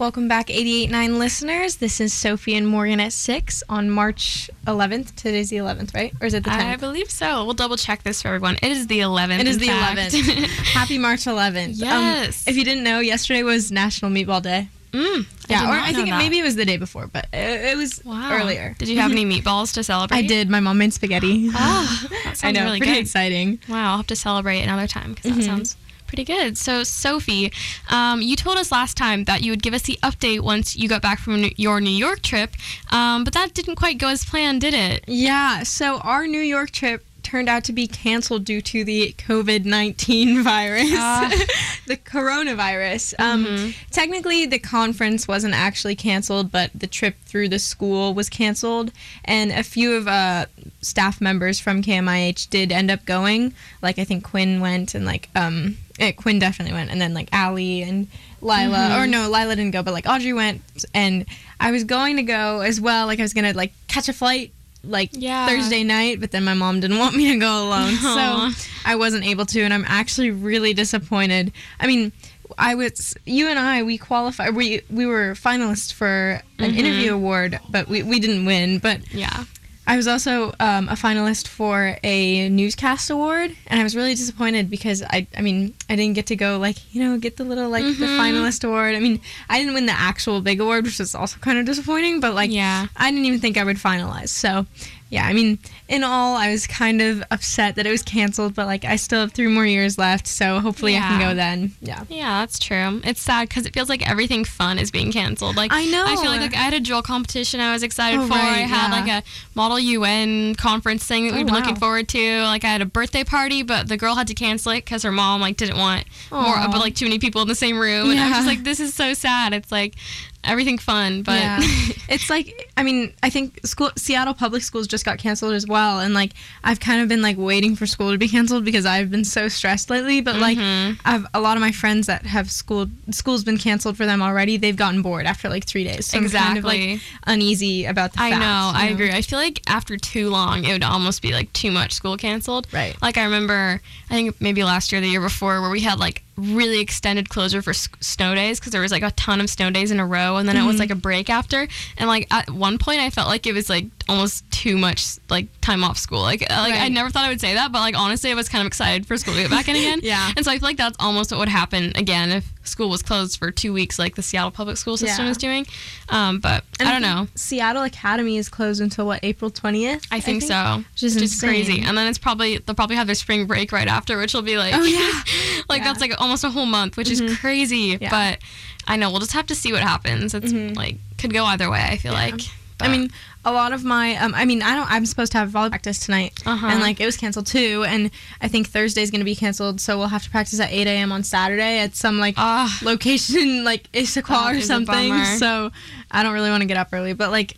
Welcome back, 88.9 listeners. This is Sophie and Morgan at 6 on March 11th. Today's the 11th, right? Or is it the 10th? I believe so. We'll double check this for everyone. It is the 11th. it is the fact. 11th. Happy March 11th. Yes. Um, if you didn't know, yesterday was National Meatball Day. Mm, Yeah, did or I think it, maybe it was the day before, but it, it was wow. earlier. Did you have any meatballs to celebrate? I did. My mom made spaghetti. Ah, that sounds I know. really pretty good. exciting. Wow, I'll have to celebrate another time because that Mhm. sounds pretty good. So, Sophie, um, you told us last time that you would give us the update once you got back from your New York trip, um, but that didn't quite go as planned, did it? Yeah, so our New York trip turned out to be canceled due to the COVID 19 virus, Ah. the coronavirus. Um, Mhm. Technically, the conference wasn't actually canceled, but the trip through the school was canceled. And a few of uh, staff members from KMIH did end up going. Like, I think Quinn went, and like, um, eh, Quinn definitely went, and then like Allie and Lila, Mhm. or no, Lila didn't go, but like Audrey went, and I was going to go as well. Like, I was gonna like catch a flight like Yeah. Thursday night, but then my mom didn't want me to go alone, Aw. so I wasn't able to, and I'm actually really disappointed. I mean, I was you and I we qualified we we were finalists for an Mhm. interview award, but we, we didn't win. But Yeah. I was also um, a finalist for a newscast award, and I was really disappointed because I I mean I didn't get to go like you know get the little like the Mhm. finalist award. I mean I didn't win the actual big award, which was also kind of disappointing. But like yeah. I didn't even think I would finalize. So, yeah, I mean, in all, I was kind of upset that it was canceled, but like I still have three more years left, so hopefully I can go then. Yeah. Yeah, that's true. It's sad because it feels like everything fun is being canceled. Like I know. I feel like, like I had a drill competition I was excited Oh, for. I had yeah. like a model UN conference thing that Oh, we've been oh, looking forward to. Like I had a birthday party, but the girl had to cancel it because her mom like didn't want more, but like too many people in the same room. And I was just like, this is so sad. It's like everything fun, but Yeah. it's like I mean I think school Seattle public schools just got canceled as well, and like I've kind of been like waiting for school to be canceled because I've been so stressed lately. But like Mhm. I've a lot of my friends that have school school's been canceled for them already. They've gotten bored after like three days. So I'm kind of Exactly. like uneasy about the I fact, know, you I agree. I feel like after too long, it would almost be like too much school canceled. Right. Like I remember, I think maybe last year, the year before, where we had like really extended closure for s- snow days because there was like a ton of snow days in a row, and then it was Mhm. like a break after. And like at one point, I felt like it was like almost too much like time off school. Like uh, like I never thought I would say that, but like honestly, I was kind of excited for school to get back in again. Yeah. And so I feel like that's almost what would happen again if school was closed for two weeks, like the Seattle public school system Yeah. is doing. Um, but And I don't know. Seattle Academy is closed until what April twentieth? I think, so. Which is Which is crazy. And then it's probably they'll probably have their spring break right after, which will be like Oh, yeah. like Yeah. that's like almost a whole month, which Mhm. is crazy. Yeah. But I know we'll just have to see what happens. It's Mhm. like could go either way. I feel Yeah. Like. I mean, a lot of my um, I mean, I don't. I'm supposed to have volleyball practice tonight, Uh-huh. and like it was canceled too. And I think Thursday's going to be canceled, so we'll have to practice at 8 a.m. on Saturday at some like Ah. location like Issaquah or something. So I don't really want to get up early, but like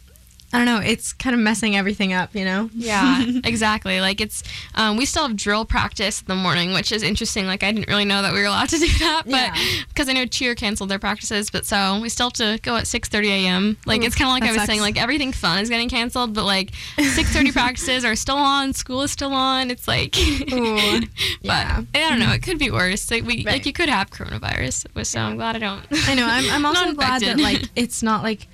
I don't know. It's kind of messing everything up, you know? Yeah, exactly. Like it's, um, we still have drill practice in the morning, which is interesting. Like I didn't really know that we were allowed to do that, but Yeah. because I know cheer canceled their practices, but so we still have to go at 6:30 a.m. Like Ooh, it's kind of like I was sucks. saying, like everything fun is getting canceled, but like 6:30 practices are still on, school is still on. It's like, Ooh, but yeah. I don't know. It could be worse. Like we, Right. like you could have coronavirus, so I'm glad I don't. I know. I'm, I'm also glad that like it's not like.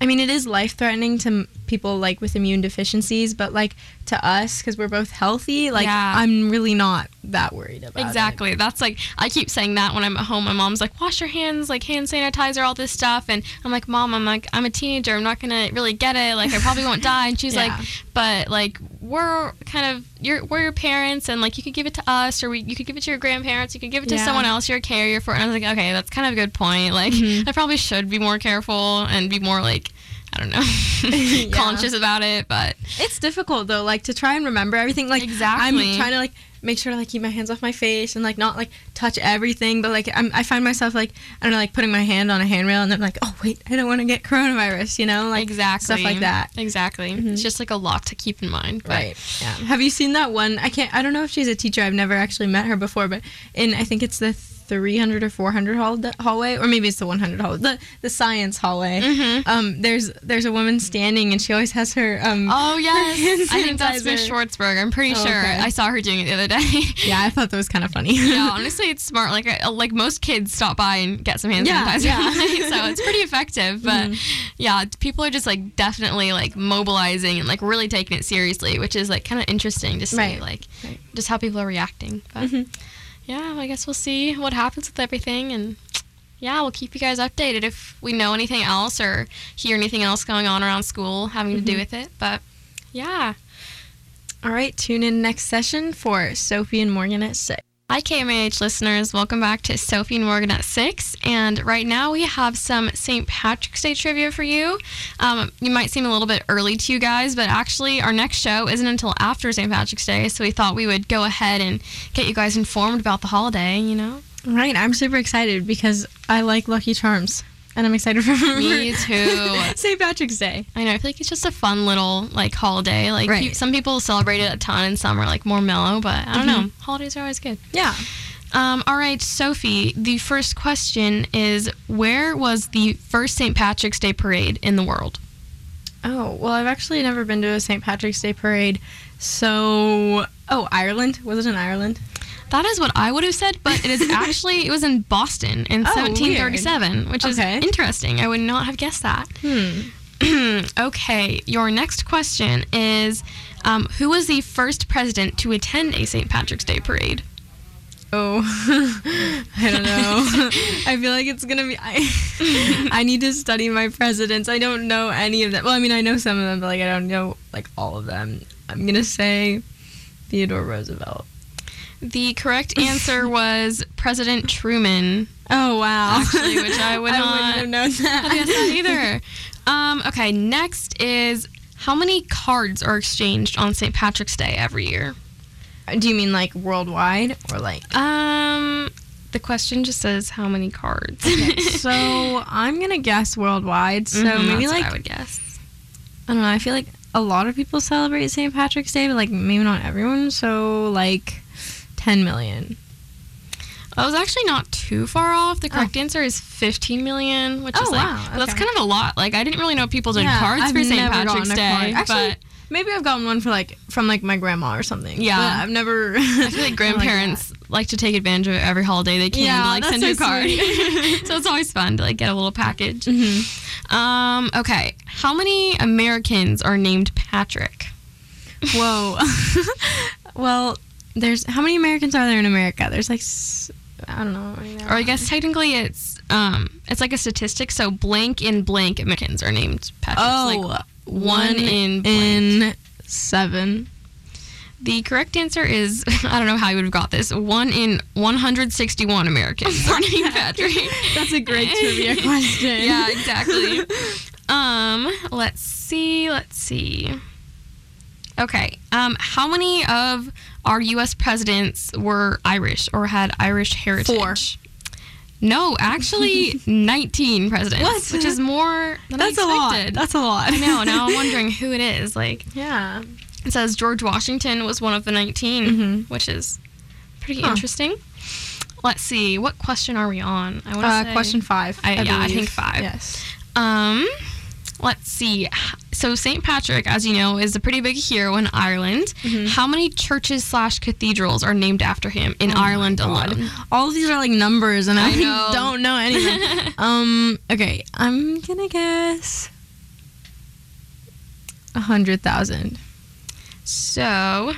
I mean, it is life threatening to m- people like with immune deficiencies, but like to us, because we're both healthy, like Yeah. I'm really not that worried about it. Exactly. That's like I keep saying that when I'm at home. My mom's like, "Wash your hands, like hand sanitizer, all this stuff." And I'm like, "Mom, I'm like, I'm a teenager. I'm not gonna really get it. Like, I probably won't die." And she's Yeah. like, "But like, we're kind of you're we're your parents, and like you could give it to us, or we, you could give it to your grandparents. You could give it to Yeah. someone else you're a carrier for." And I was like, "Okay, that's kind of a good point. Like, Mhm. I probably should be more careful and be more like." I don't know, Yeah. conscious about it, but It's difficult though, like to try and remember everything. Like Exactly. I'm trying to like make sure to like keep my hands off my face and like not like touch everything, but like I'm, I find myself like I don't know, like putting my hand on a handrail and then like, oh wait, I don't want to get coronavirus, you know, like exactly stuff like that. Exactly. Mhm. It's just like a lot to keep in mind. But Right. Yeah. Have you seen that one? I can't. I don't know if she's a teacher. I've never actually met her before, but in I think it's the 300 or 400 hall- hallway, or maybe it's the 100 hallway, the the science hallway. Mm-hmm. Um, there's there's a woman standing, and she always has her um. Oh yes, hand I think that's Miss. Schwartzberg. I'm pretty Oh, sure okay. I saw her doing it the other day. Yeah, I thought that was kind of funny. yeah, honestly, it's smart. Like uh, like most kids stop by and get some hand Yeah, sanitizer, yeah. Mm-hmm. so it's pretty effective. But yeah, people are just like definitely like mobilizing and like really taking it seriously, which is like kind of interesting to see Right. like Right. just how people are reacting. But Mhm. Yeah, I guess we'll see what happens with everything and. Yeah, we'll keep you guys updated if we know anything else or hear anything else going on around school having to do Mhm. with it. But yeah, All right, tune in next session for Sophie and Morgan at six. Hi, KMIH listeners. Welcome back to Sophie and Morgan at 6. And right now we have some St. Patrick's Day trivia for you. Um, you might seem a little bit early to you guys, but actually, our next show isn't until after St. Patrick's Day. So we thought we would go ahead and get you guys informed about the holiday, you know? Right, I'm super excited because I like Lucky Charms, and I'm excited for Me too. St. Patrick's Day. I know. I feel like it's just a fun little like holiday. Like Right. pe- some people celebrate it a ton, and some are like more mellow. But I don't know. Holidays are always good. Yeah. Um, all right, Sophie, the first question is Where was the first St. Patrick's Day parade in the world? Oh, well, I've actually never been to a St. Patrick's Day parade. So, oh, Ireland? Was it in Ireland? That is what I would have said, but it is actually, it was in Boston in Oh, 1737, which is Okay. interesting. I would not have guessed that. Hmm. okay, your next question is um, Who was the first president to attend a St. Patrick's Day parade? Oh, I don't know. I feel like it's gonna be. I, I need to study my presidents. I don't know any of them. Well, I mean, I know some of them, but like I don't know like all of them. I'm gonna say Theodore Roosevelt. The correct answer was President Truman. Oh wow! Actually, which I would I not wouldn't have known that. I guess not either. Um, okay, next is how many cards are exchanged on St. Patrick's Day every year? Do you mean like worldwide or like? Um, the question just says how many cards. so I'm gonna guess worldwide. So Mhm, maybe like I would guess. I don't know. I feel like a lot of people celebrate St. Patrick's Day, but like maybe not everyone. So like 10 million. I was actually not too far off. The correct answer is 15 million, which Oh, is like wow, that's kind of a lot. Like I didn't really know people did Yeah, cards I've for St. Patrick's Day, card. Actually, but Maybe I've gotten one for like from like my grandma or something. Yeah. But I've never. I feel like grandparents like, to take advantage of every holiday they can Yeah, to like send you a card. so it's always fun to like get a little package. Mhm. Um, okay. How many Americans are named Patrick? Whoa. well, there's how many Americans are there in America? There's like I don't know. Or I guess technically it's um it's like a statistic, so blank in blank Americans are named Patrick. Oh, like one in blank. in seven. The correct answer is I don't know how you would have got this. One in 161 Americans are named Patrick. That's a great trivia question. yeah, exactly. Um, let's see, let's see. Okay. Um, how many of our U.S. presidents were Irish or had Irish heritage? Four. No, actually, 19 presidents, What? which is more than That's I a lot. expected. That's a lot. I know. Now I'm wondering who it is. Like, Yeah. it says George Washington was one of the 19, Mhm. which is pretty Huh. interesting. Let's see. What question are we on? I want to Uh, say question five. I- yeah, I think five. Yes. Um, let's see. So St. Patrick, as you know, is a pretty big hero in Ireland. Mhm. How many churches slash cathedrals are named after him in Oh Ireland alone? All of these are like numbers, and I, know. don't know any um. Okay, I'm gonna guess a hundred thousand. So,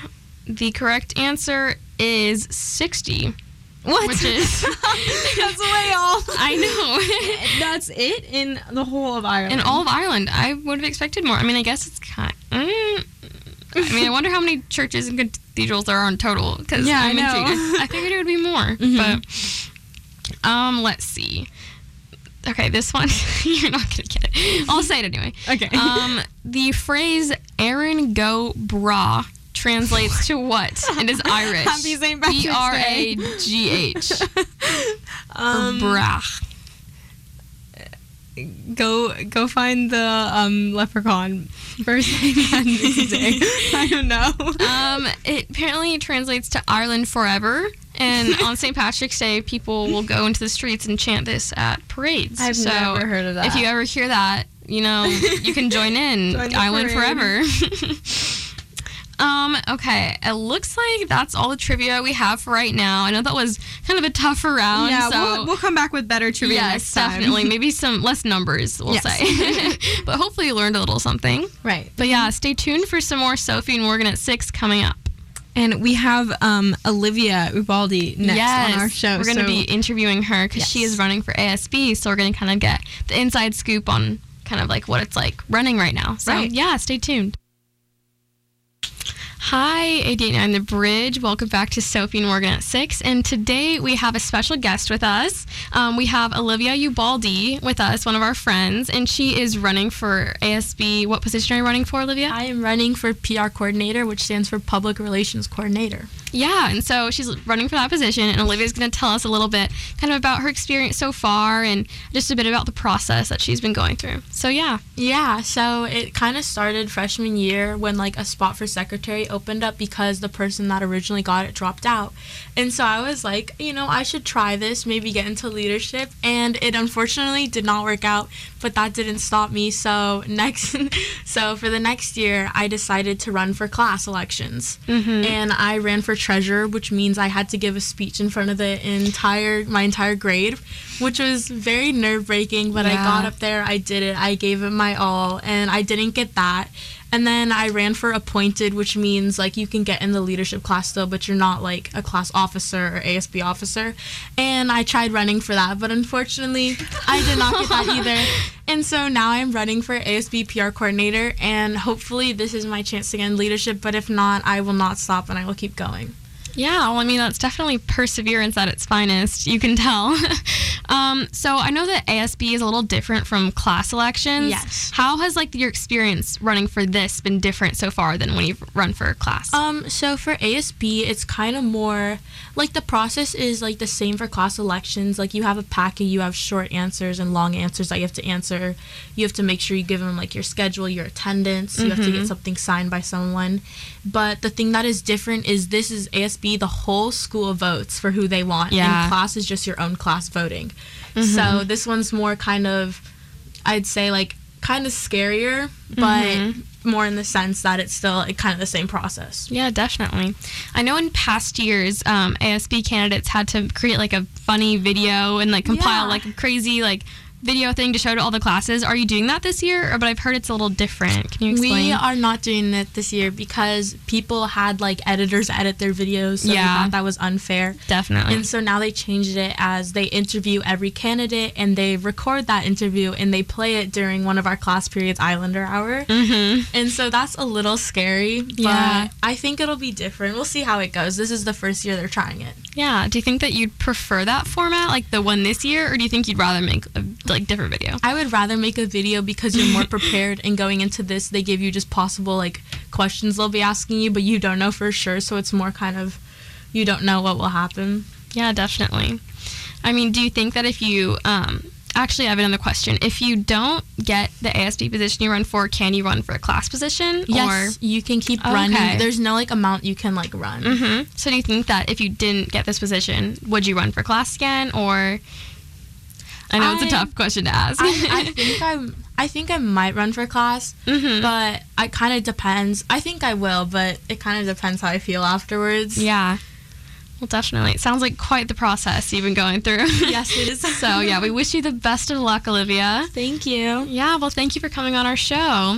the correct answer is sixty. What? Which is- that's way off. I know. That's it in the whole of Ireland. in all of Ireland, I would have expected more. I mean, I guess it's kind. Mm, I mean, I wonder how many churches and cathedrals there are in total. Because Yeah, I I'm know. I figured it would be more, Mhm. but um, let's see. Okay, this one you're not gonna get it. I'll say it anyway. Okay. Um, the phrase "Erin go Bragh" translates to what? It is Irish. Happy St. Patrick's B R A G H. Or um, bra. go go find the um, leprechaun first thing on this day. I don't know. Um, it apparently translates to Ireland forever. And on St. Patrick's Day, people will go into the streets and chant this at parades. I've so never heard of that. If you ever hear that, you know, you can join in Join the Ireland parade. forever. Um, okay. It looks like that's all the trivia we have for right now. I know that was kind of a tougher round. yeah, so we'll, we'll come back with better trivia yes, next time. definitely. Maybe some less numbers, we'll Yes. say. but hopefully you learned a little something. right. But yeah, stay tuned for some more Sophie and Morgan at 6 coming up. And we have um, Olivia Ubaldi next yes, on our show. We're going to so- be interviewing her because she is running for ASB. So we're going to kind of get the inside scoop on kind of like what it's like running right now. So Right. yeah, stay tuned. Hi, 889 The Bridge. Welcome back to Sophie and Morgan at 6. And today we have a special guest with us. Um, we have Olivia Ubaldi with us, one of our friends, and she is running for ASB. What position are you running for, Olivia? I am running for PR coordinator, which stands for public relations coordinator. Yeah, and so she's running for that position, and Olivia's going to tell us a little bit kind of about her experience so far and just a bit about the process that she's been going through. So, yeah. Yeah, so it kind of started freshman year when like a spot for secretary opened up because the person that originally got it dropped out. And so I was like, you know, I should try this, maybe get into leadership, and it unfortunately did not work out, but that didn't stop me. So next so for the next year, I decided to run for class elections. Mm-hmm. and I ran for treasurer, which means I had to give a speech in front of the entire my entire grade, which was very nerve breaking. But I got up there, I did it, I gave it my all, and I didn't get that. And then I ran for appointed, which means like you can get in the leadership class still, but you're not like a class officer or ASB officer. And I tried running for that, but unfortunately, I did not get that either. And so now I'm running for ASB PR coordinator, and hopefully this is my chance to get in leadership. But if not, I will not stop and I will keep going. Yeah, well, I mean, that's definitely perseverance at its finest. You can tell. um, so I know that ASB is a little different from class elections. Yes. How has like your experience running for this been different so far than when you've run for class? Um, so for ASB, it's kind of more like the process is like the same for class elections. Like you have a packet, you have short answers and long answers that you have to answer. You have to make sure you give them like your schedule, your attendance. You have to get something signed by someone. But the thing that is different is this is ASB, the whole school votes for who they want. Yeah. And class is just your own class voting. So this one's more kind of, I'd say like kind of scarier, but more in the sense that it's still like, kind of the same process. Yeah, definitely. I know in past years, um, ASB candidates had to create like a funny video and like compile Yeah. like a crazy like video thing to show to all the classes. Are you doing that this year? Or, but I've heard it's a little different. Can you explain? We are not doing it this year because people had like editors edit their videos, so Yeah. we thought that was unfair. definitely. And so now they changed it as they interview every candidate and they record that interview and they play it during one of our class periods, Islander Hour. mm-hmm. And so that's a little scary, but Yeah. I think it'll be different. We'll see how it goes. This is the first year they're trying it. Yeah. Do you think that you'd prefer that format, like the one this year, or do you think you'd rather make a like different video? I would rather make a video because you're more prepared and going into this they give you just possible like questions they'll be asking you but you don't know for sure so it's more kind of you don't know what will happen. Yeah, definitely. I mean, do you think that if you um, actually I have another question, if you don't get the ASB position you run for, can you run for a class position? Yes, you can keep Okay. running. There's no like amount you can like run. Or hmm so do you think that if you didn't get this position, would you run for class again, or? I know it's a tough question to ask. I, I think I'm I think I might run for class, Mhm. but it kind of depends. I think I will, but it kind of depends how I feel afterwards. Yeah. Well, definitely. It sounds like quite the process you've been going through. Yes, it is. so, yeah, we wish you the best of luck, Olivia. Thank you. Yeah, well, thank you for coming on our show.